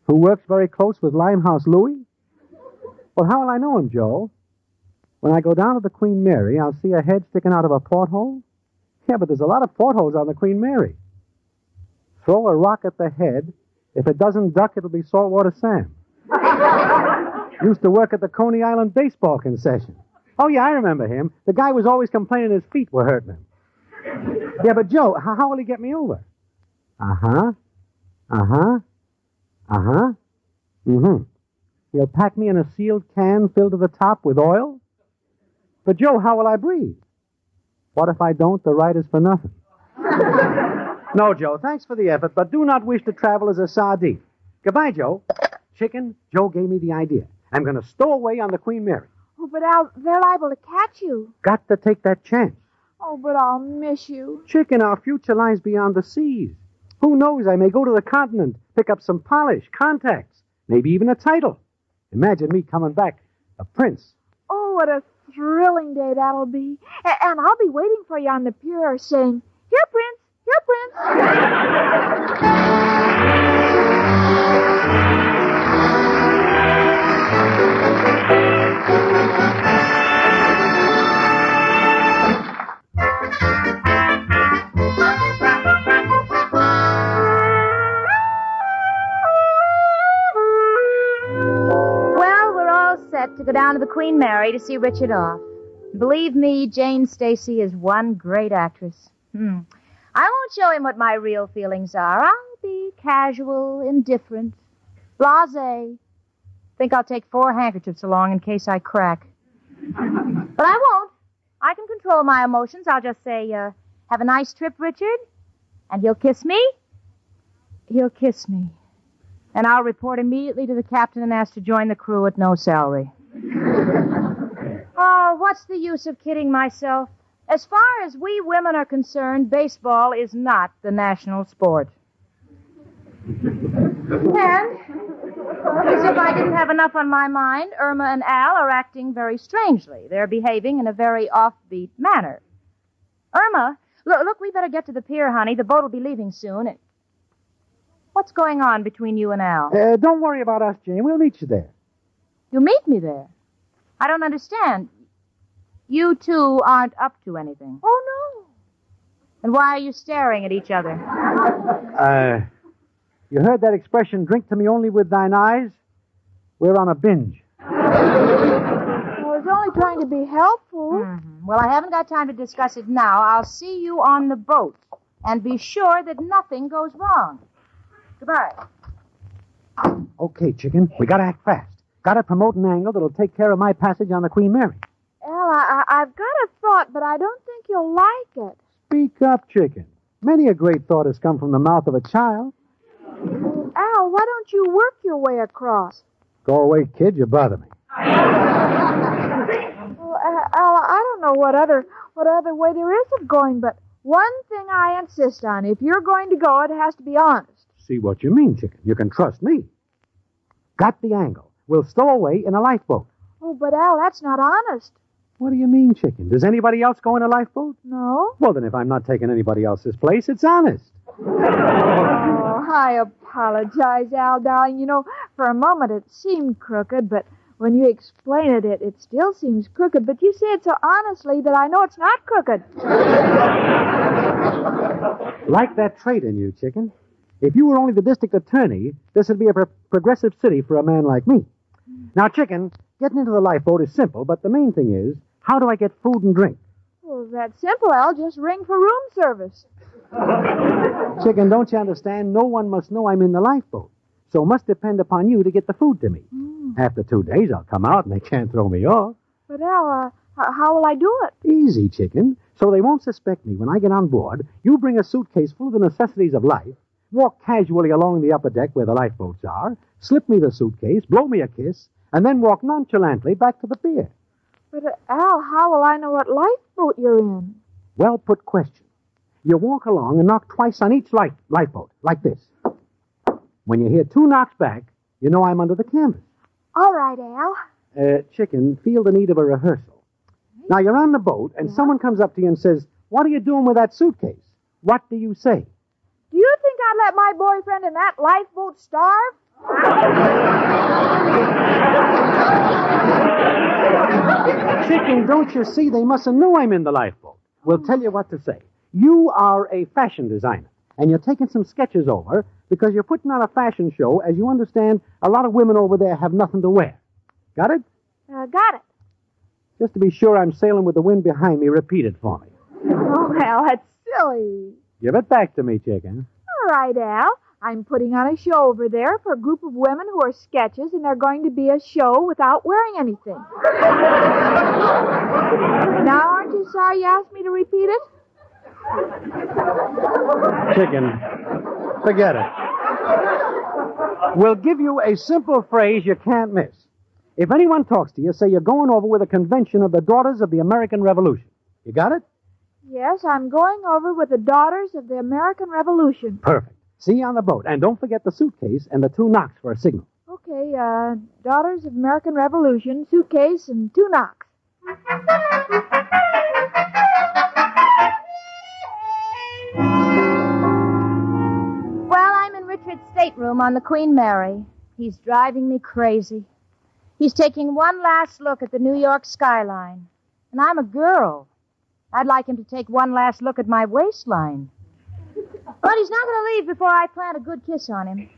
who works very close with Limehouse Louie? Well, how will I know him, Joe? When I go down to the Queen Mary, I'll see a head sticking out of a porthole? Yeah, but there's a lot of portholes on the Queen Mary. Throw a rock at the head. If it doesn't duck, it'll be Saltwater Sam. Used to work at the Coney Island baseball concession. Oh, yeah, I remember him. The guy was always complaining his feet were hurting him. Yeah, but Joe, how, how will he get me over? Uh huh. Uh huh. Uh huh. Mm hmm. He'll pack me in a sealed can filled to the top with oil? But Joe, how will I breathe? What if I don't? The ride is for nothing. no, Joe, thanks for the effort, but do not wish to travel as a sardine. Goodbye, Joe. Chicken, Joe gave me the idea. I'm going to stow away on the Queen Mary. Oh, but Al, they're liable to catch you. Got to take that chance. Oh, but I'll miss you. Chicken, our future lies beyond the seas. Who knows? I may go to the continent, pick up some polish, contacts, maybe even a title. Imagine me coming back a prince. Oh, what a thrilling day that'll be. A- and I'll be waiting for you on the pier saying, Here, Prince, here, Well, to go down to the Queen Mary to see Richard off. Believe me, Jane Stacy is one great actress. Hmm. I won't show him what my real feelings are. I'll be casual, indifferent, blase. Think I'll take four handkerchiefs along in case I crack. but I won't. I can control my emotions. I'll just say, uh, have a nice trip, Richard. And he'll kiss me. He'll kiss me. And I'll report immediately to the captain and ask to join the crew at no salary. oh, what's the use of kidding myself? As far as we women are concerned, baseball is not the national sport. And, as if I didn't have enough on my mind, Irma and Al are acting very strangely. They're behaving in a very offbeat manner. Irma, look, look, we better get to the pier, honey. The boat will be leaving soon. And what's going on between you and Al? Uh, don't worry about us, Jane. We'll meet you there. You meet me there. I don't understand. You two aren't up to anything. Oh, no. And why are you staring at each other? Uh, you heard that expression, drink to me only with thine eyes? We're on a binge. I was only trying to be helpful. Mhm. Well, I haven't got time to discuss it now. I'll see you on the boat. And be sure that nothing goes wrong. Goodbye. Okay, chicken. We gotta act fast. Gotta promote an angle that'll take care of my passage on the Queen Mary. Al, I, I, I've got a thought, but I don't think you'll like it. Speak up, chicken. Many a great thought has come from the mouth of a child. Al, why don't you work your way across? Go away, kid. You bother me. Well, Al, I don't know what other what other way there is of going, but one thing I insist on: if you're going to go, it has to be honest. See what you mean, chicken. You can trust me. Got the angle. We'll stow away in a lifeboat. Oh, but Al, that's not honest. What do you mean, chicken? Does anybody else go in a lifeboat? No. Well, then, if I'm not taking anybody else's place, it's honest. Oh, I apologize, Al, darling. You know, for a moment it seemed crooked, but when you explain it, it, it still seems crooked. But you say it so honestly that I know it's not crooked. Like that trait in you, chicken. If you were only the district attorney, this would be a pro- progressive city for a man like me. Now, chicken, getting into the lifeboat is simple, but the main thing is, how do I get food and drink? Well, that's simple, Al. Just ring for room service. Chicken, don't you understand? No one must know I'm in the lifeboat. So it must depend upon you to get the food to me. After two days, I'll come out and they can't throw me off. But Al, uh, h- how will I do it? Easy, chicken. So they won't suspect me when I get on board. You bring a suitcase full of the necessities of life, walk casually along the upper deck where the lifeboats are, slip me the suitcase, blow me a kiss, and then walk nonchalantly back to the pier. But uh, Al, how will I know what lifeboat you're in? Well put question. You walk along and knock twice on each life, lifeboat, like this. When you hear two knocks back, you know I'm under the canvas. All right, Al. Uh, chicken, feel the need of a rehearsal. Now you're on the boat, and someone comes up to you and says, What are you doing with that suitcase? What do you say? Do you think I'd let my boyfriend in that lifeboat starve? Chicken, don't you see? They mustn't know I'm in the lifeboat. We'll tell you what to say. You are a fashion designer, and you're taking some sketches over because you're putting on a fashion show. As you understand, a lot of women over there have nothing to wear. Got it? Uh, got it. Just to be sure I'm sailing with the wind behind me, repeat it for me. Oh, Al, that's silly. Give it back to me, chicken. All right, Al. I'm putting on a show over there for a group of women who are sketches, and they're going to be a show without wearing anything. now, aren't you sorry you asked me to repeat it? Chicken, forget it. We'll give you a simple phrase you can't miss. If anyone talks to you, say you're going over with a convention of the Daughters of the American Revolution. You got it? Yes, I'm going over with the Daughters of the American Revolution. Perfect. See you on the boat. And don't forget the suitcase and the two knocks for a signal. Okay, uh, Daughters of American Revolution, suitcase, and two knocks. Well, I'm in Richard's stateroom on the Queen Mary. He's driving me crazy. He's taking one last look at the New York skyline. And I'm a girl. I'd like him to take one last look at my waistline. But he's not going to leave before I plant a good kiss on him.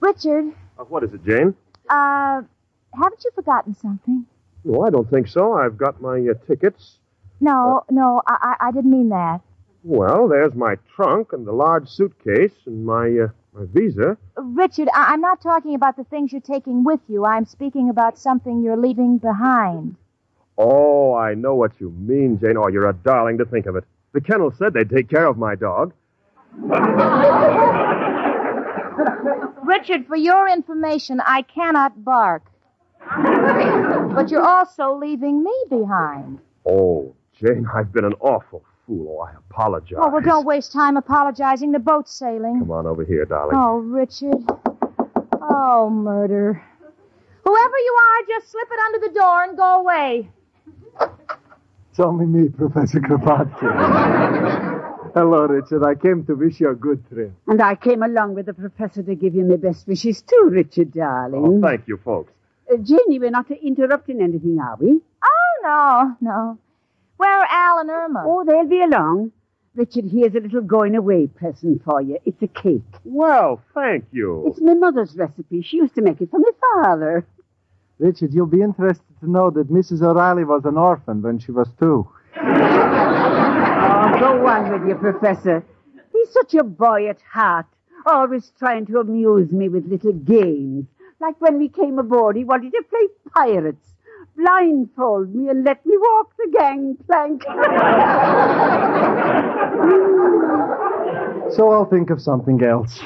Richard, Uh, what is it, Jane? uh, haven't you forgotten something? No, I don't think so. I've got my uh, tickets. No, no, I, I, I didn't mean that. Well, there's my trunk and the large suitcase and my uh, my visa. Richard, I, I'm not talking about the things you're taking with you. I'm speaking about something you're leaving behind. Oh, I know what you mean, Jane. Oh, you're a darling to think of it. The kennel said they'd take care of my dog. Richard, for your information, I cannot bark. but you're also leaving me behind. Oh, Jane, I've been an awful fool. Oh, I apologize. Oh, well, don't waste time apologizing. The boat's sailing. Come on over here, darling. Oh, Richard. Oh, murder. Whoever you are, just slip it under the door and go away. It's only me, Professor Kropotkin. Hello, Richard. I came to wish you a good trip. And I came along with the professor to give you my best wishes too, Richard, darling. Oh, thank you, folks. Uh, Jenny, we're not interrupting anything, are we? Oh, no, no. Where are Al and Irma? Oh, they'll be along. Richard, here's a little going away present for you. It's a cake. Well, thank you. It's my mother's recipe. She used to make it for my father. Richard, you'll be interested to know that Mrs. O'Reilly was an orphan when she was two. Oh, go on with you, Professor. He's such a boy at heart, always trying to amuse me with little games. Like when we came aboard, he wanted to play pirates, blindfold me, and let me walk the gangplank. So I'll think of something else.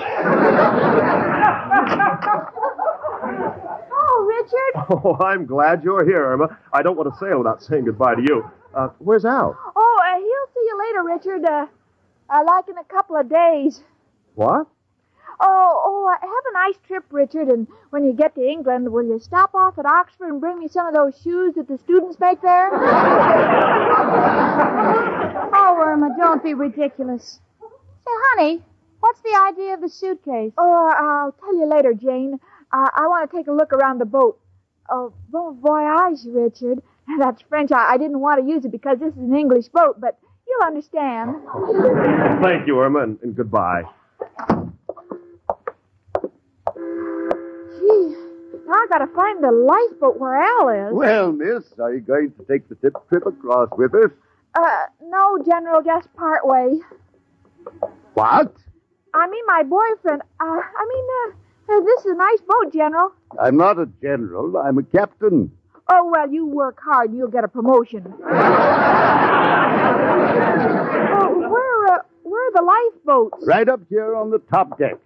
Oh, Oh, I'm glad you're here, Irma. I don't want to sail without saying goodbye to you. Uh, where's Al? Oh, uh, he'll see you later, Richard. Uh, uh, like in a couple of days. What? Oh, oh, uh, have a nice trip, Richard. And when you get to England, will you stop off at Oxford and bring me some of those shoes that the students make there? Oh, Irma, don't be ridiculous. Say, honey, what's the idea of the suitcase? Oh, uh, I'll tell you later, Jane. Uh, I want to take a look around the boat. Oh, bon voyage, Richard. That's French. I, I didn't want to use it because this is an English boat, but you'll understand. Thank you, Irma, and, and goodbye. Gee, now I gotta find the lifeboat where Al is. Well, miss, are you going to take the tip trip across with us? Uh, no, General, just part way. What? I mean, my boyfriend. Uh, I mean, uh, this is a nice boat, General. I'm not a general, I'm a captain. Oh, well, you work hard and you'll get a promotion. oh, where, uh, where are the lifeboats? Right up here on the top deck.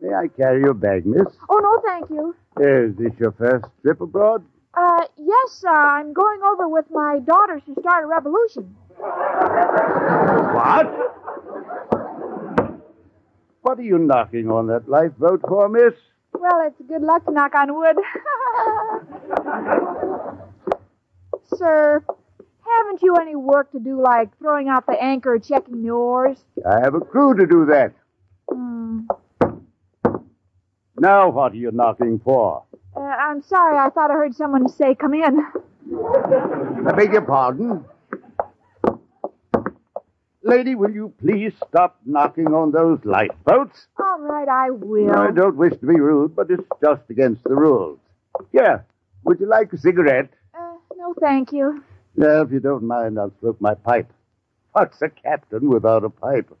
May I carry your bag, miss? Oh, no, thank you. Is this your first trip abroad? Uh, yes, uh, I'm going over with my daughters to start a revolution. What? What are you knocking on that lifeboat for, miss? Well, it's good luck to knock on wood. Sir, haven't you any work to do, like throwing out the anchor or checking the oars? I have a crew to do that. Hmm. Now what are you knocking for? Uh, I'm sorry, I thought I heard someone say, come in. I beg your pardon? Lady, will you please stop knocking on those lifeboats? All right, I will. I don't wish to be rude, but it's just against the rules. Here, would you like a cigarette? Uh, no, thank you. Well, if you don't mind, I'll smoke my pipe. What's a captain without a pipe?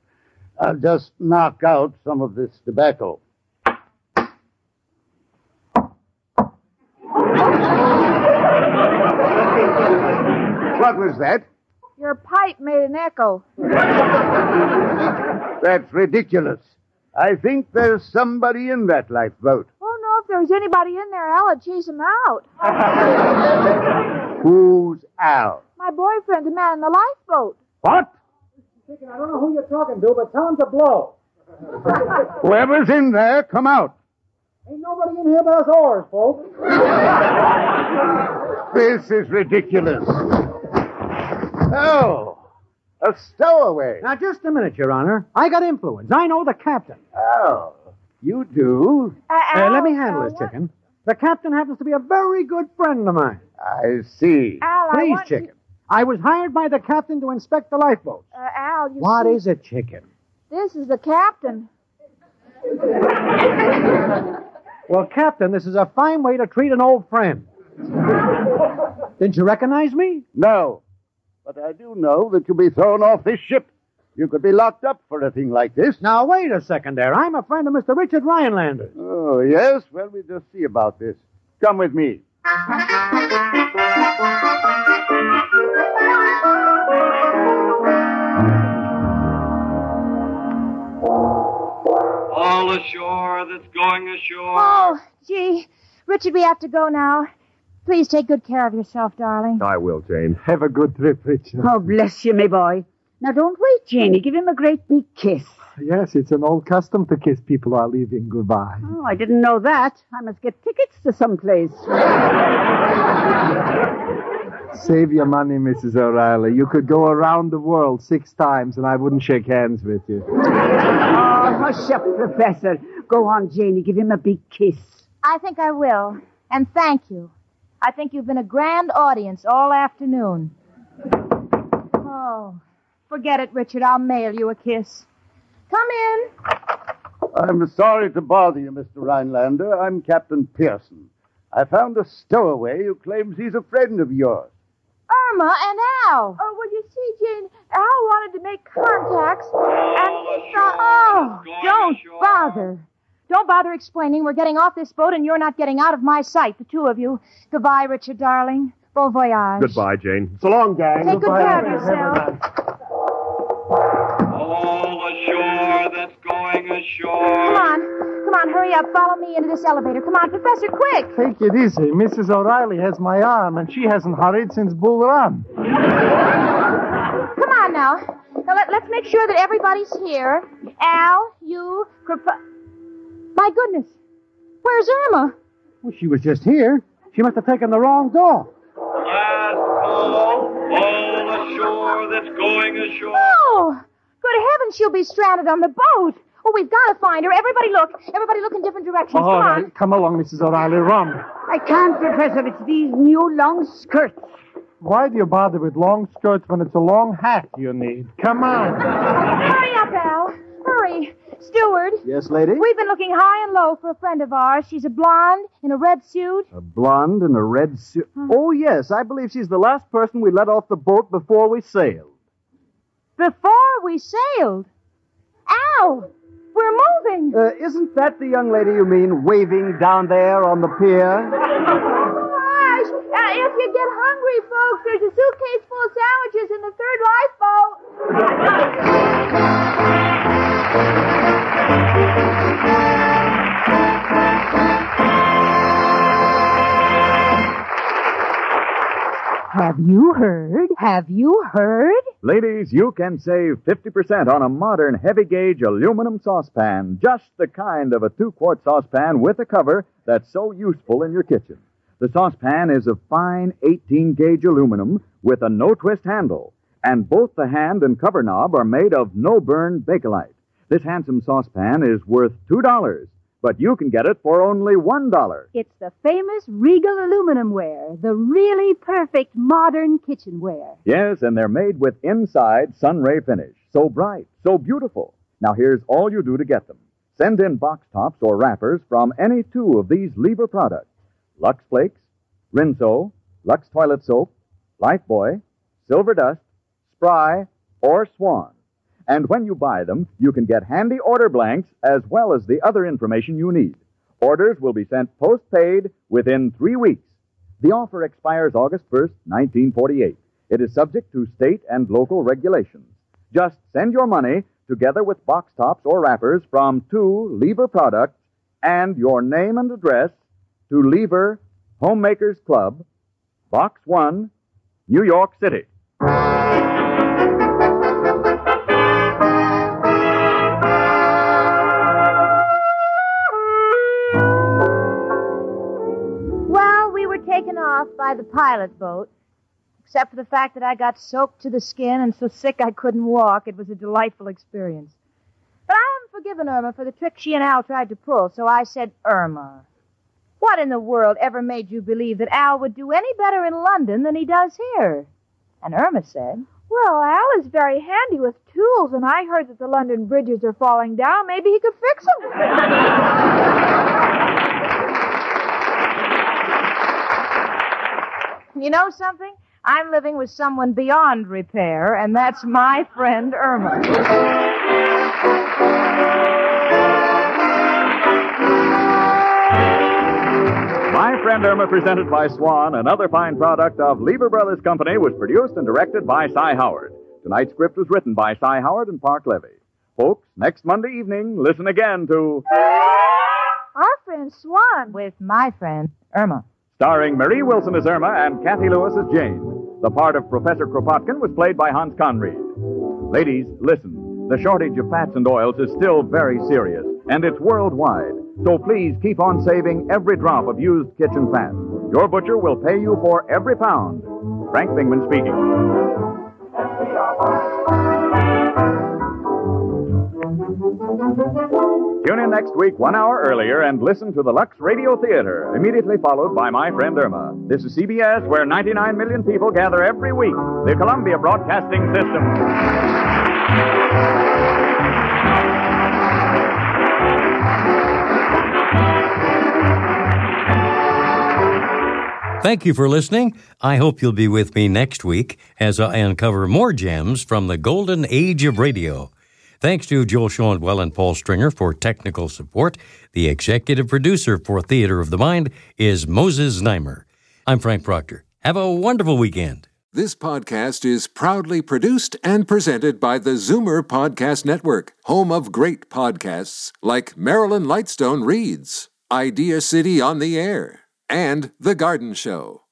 I'll just knock out some of this tobacco. What was that? Your pipe made an echo. That's ridiculous. I think there's somebody in that lifeboat. Oh, no, if there was anybody in there, Al would chase him out. Who's Al? My boyfriend, the man in the lifeboat. What? Chicken, I don't know who you're talking to, but tell him to blow. Whoever's in there, come out. Ain't nobody in here but us oars, folks. This is ridiculous. Oh, a stowaway. Now, just a minute, Your Honor. I got influence. I know the captain. Oh, you do? Uh, let me handle this, chicken. The captain happens to be a very good friend of mine. I see. Al, I Please, want chicken. I was hired by the captain to inspect the lifeboats. Uh, Al, you What see, is it, chicken? This is the captain. Well, Captain, this is a fine way to treat an old friend. Didn't you recognize me? No. But I do know that you'll be thrown off this ship. You could be locked up for a thing like this. Now, wait a second there. I'm a friend of Mr. Richard Rhinelander. Oh, yes? Well, we'll just see about this. Come with me. All ashore that's going ashore. Oh, gee. Richard, we have to go now. Please take good care of yourself, darling. I will, Jane. Have a good trip, Richard. Oh, bless you, my boy. Now, don't wait, Janie. Give him a great big kiss. Yes, it's an old custom to kiss people who are leaving goodbye. Oh, I didn't know that. I must get tickets to some place. Save your money, Mrs. O'Reilly. You could go around the world six times and I wouldn't shake hands with you. Oh, hush up, Professor. Go on, Janie. Give him a big kiss. I think I will. And thank you. I think you've been a grand audience all afternoon. Oh, forget it, Richard. I'll mail you a kiss. Come in. I'm sorry to bother you, Mr. Rhinelander. I'm Captain Pearson. I found a stowaway who claims he's a friend of yours. Irma and Al. Oh, well, you see, Jane, Al wanted to make contacts, and he thought, Oh, uh, oh don't bother. Don't bother explaining. We're getting off this boat, and you're not getting out of my sight, the two of you. Goodbye, Richard, darling. Bon voyage. Goodbye, Jane. So long, gang. Take good care of yourself. All ashore that's going ashore. Come on. Come on, hurry up. Follow me into this elevator. Come on, Professor, quick. Take it easy. Mrs. O'Reilly has my arm, and she hasn't hurried since Bull Run. Come on now. Now let, let's make sure that everybody's here. Al, you, Prof- My goodness. Where's Irma? Well, she was just here. She must have taken the wrong door. Last call. All ashore that's going ashore. Oh, good heavens, she'll be stranded on the boat. Oh, we've got to find her. Everybody look. Everybody look in different directions. All Come on. right, come along, Mrs. O'Reilly. Run. I can't, Professor. It's these new long skirts. Why do you bother with long skirts when it's a long hat you need? Come on. Hurry up, Al. Hurry. Steward, Yes, lady? we've been looking high and low for a friend of ours. She's a blonde in a red suit. A blonde in a red suit. Oh, yes, I believe she's the last person we let off the boat before we sailed. Before we sailed. Ow! we're moving. Uh, isn't that the young lady you mean waving down there on the pier? Gosh, uh, if you get hungry, folks, there's a suitcase full of sandwiches in the third Have you heard? Have you heard? Ladies, you can save 50% on a modern heavy gauge aluminum saucepan. Just the kind of a two quart saucepan with a cover that's so useful in your kitchen. The saucepan is of fine 18 gauge aluminum with a no twist handle, and both the hand and cover knob are made of no burn bakelite. This handsome saucepan is worth $2, but you can get it for only $1. It's the famous Regal aluminum ware, the really perfect modern kitchenware. Yes, and they're made with inside sunray finish. So bright, so beautiful. Now here's all you do to get them. Send in box tops or wrappers from any two of these Lever products. Lux Flakes, Rinso, Lux Toilet Soap, Lifebuoy, Silver Dust, Spry, or Swan. And when you buy them, you can get handy order blanks as well as the other information you need. Orders will be sent postpaid within three weeks. The offer expires August 1st, 1948. It is subject to state and local regulations. Just send your money together with box tops or wrappers from two Lever products and your name and address to Lever Homemakers Club, Box 1, New York City. Off by the pilot boat. Except for the fact that I got soaked to the skin and so sick I couldn't walk, it was a delightful experience. But I haven't forgiven Irma for the trick she and Al tried to pull, so I said, Irma, what in the world ever made you believe that Al would do any better in London than he does here? And Irma said, Well, Al is very handy with tools, and I heard that the London bridges are falling down. Maybe he could fix them. You know something? I'm living with someone beyond repair, and that's my friend Irma. My Friend Irma, presented by Swan, another fine product of Lever Brothers Company, was produced and directed by Cy Howard. Tonight's script was written by Cy Howard and Parke Levy. Folks, next Monday evening, listen again to Our friend Swan. With my friend Irma. Starring Marie Wilson as Irma and Cathy Lewis as Jane. The part of Professor Kropotkin was played by Hans Conried. Ladies, listen. The shortage of fats and oils is still very serious, and it's worldwide. So please keep on saving every drop of used kitchen fat. Your butcher will pay you for every pound. Frank Bingman speaking. Tune in next week, one hour earlier, and listen to the Lux Radio Theater, immediately followed by My Friend Irma. This is CBS, where 99 million people gather every week. The Columbia Broadcasting System. Thank you for listening. I hope you'll be with me next week as I uncover more gems from the golden age of radio. Thanks to Joel Schoenwell and Paul Stringer for technical support. The executive producer for Theater of the Mind is Moses Znaimer. I'm Frank Proctor. Have a wonderful weekend. This podcast is proudly produced and presented by the Zoomer Podcast Network, home of great podcasts like Marilyn Lightstone Reads, Idea City on the Air, and The Garden Show.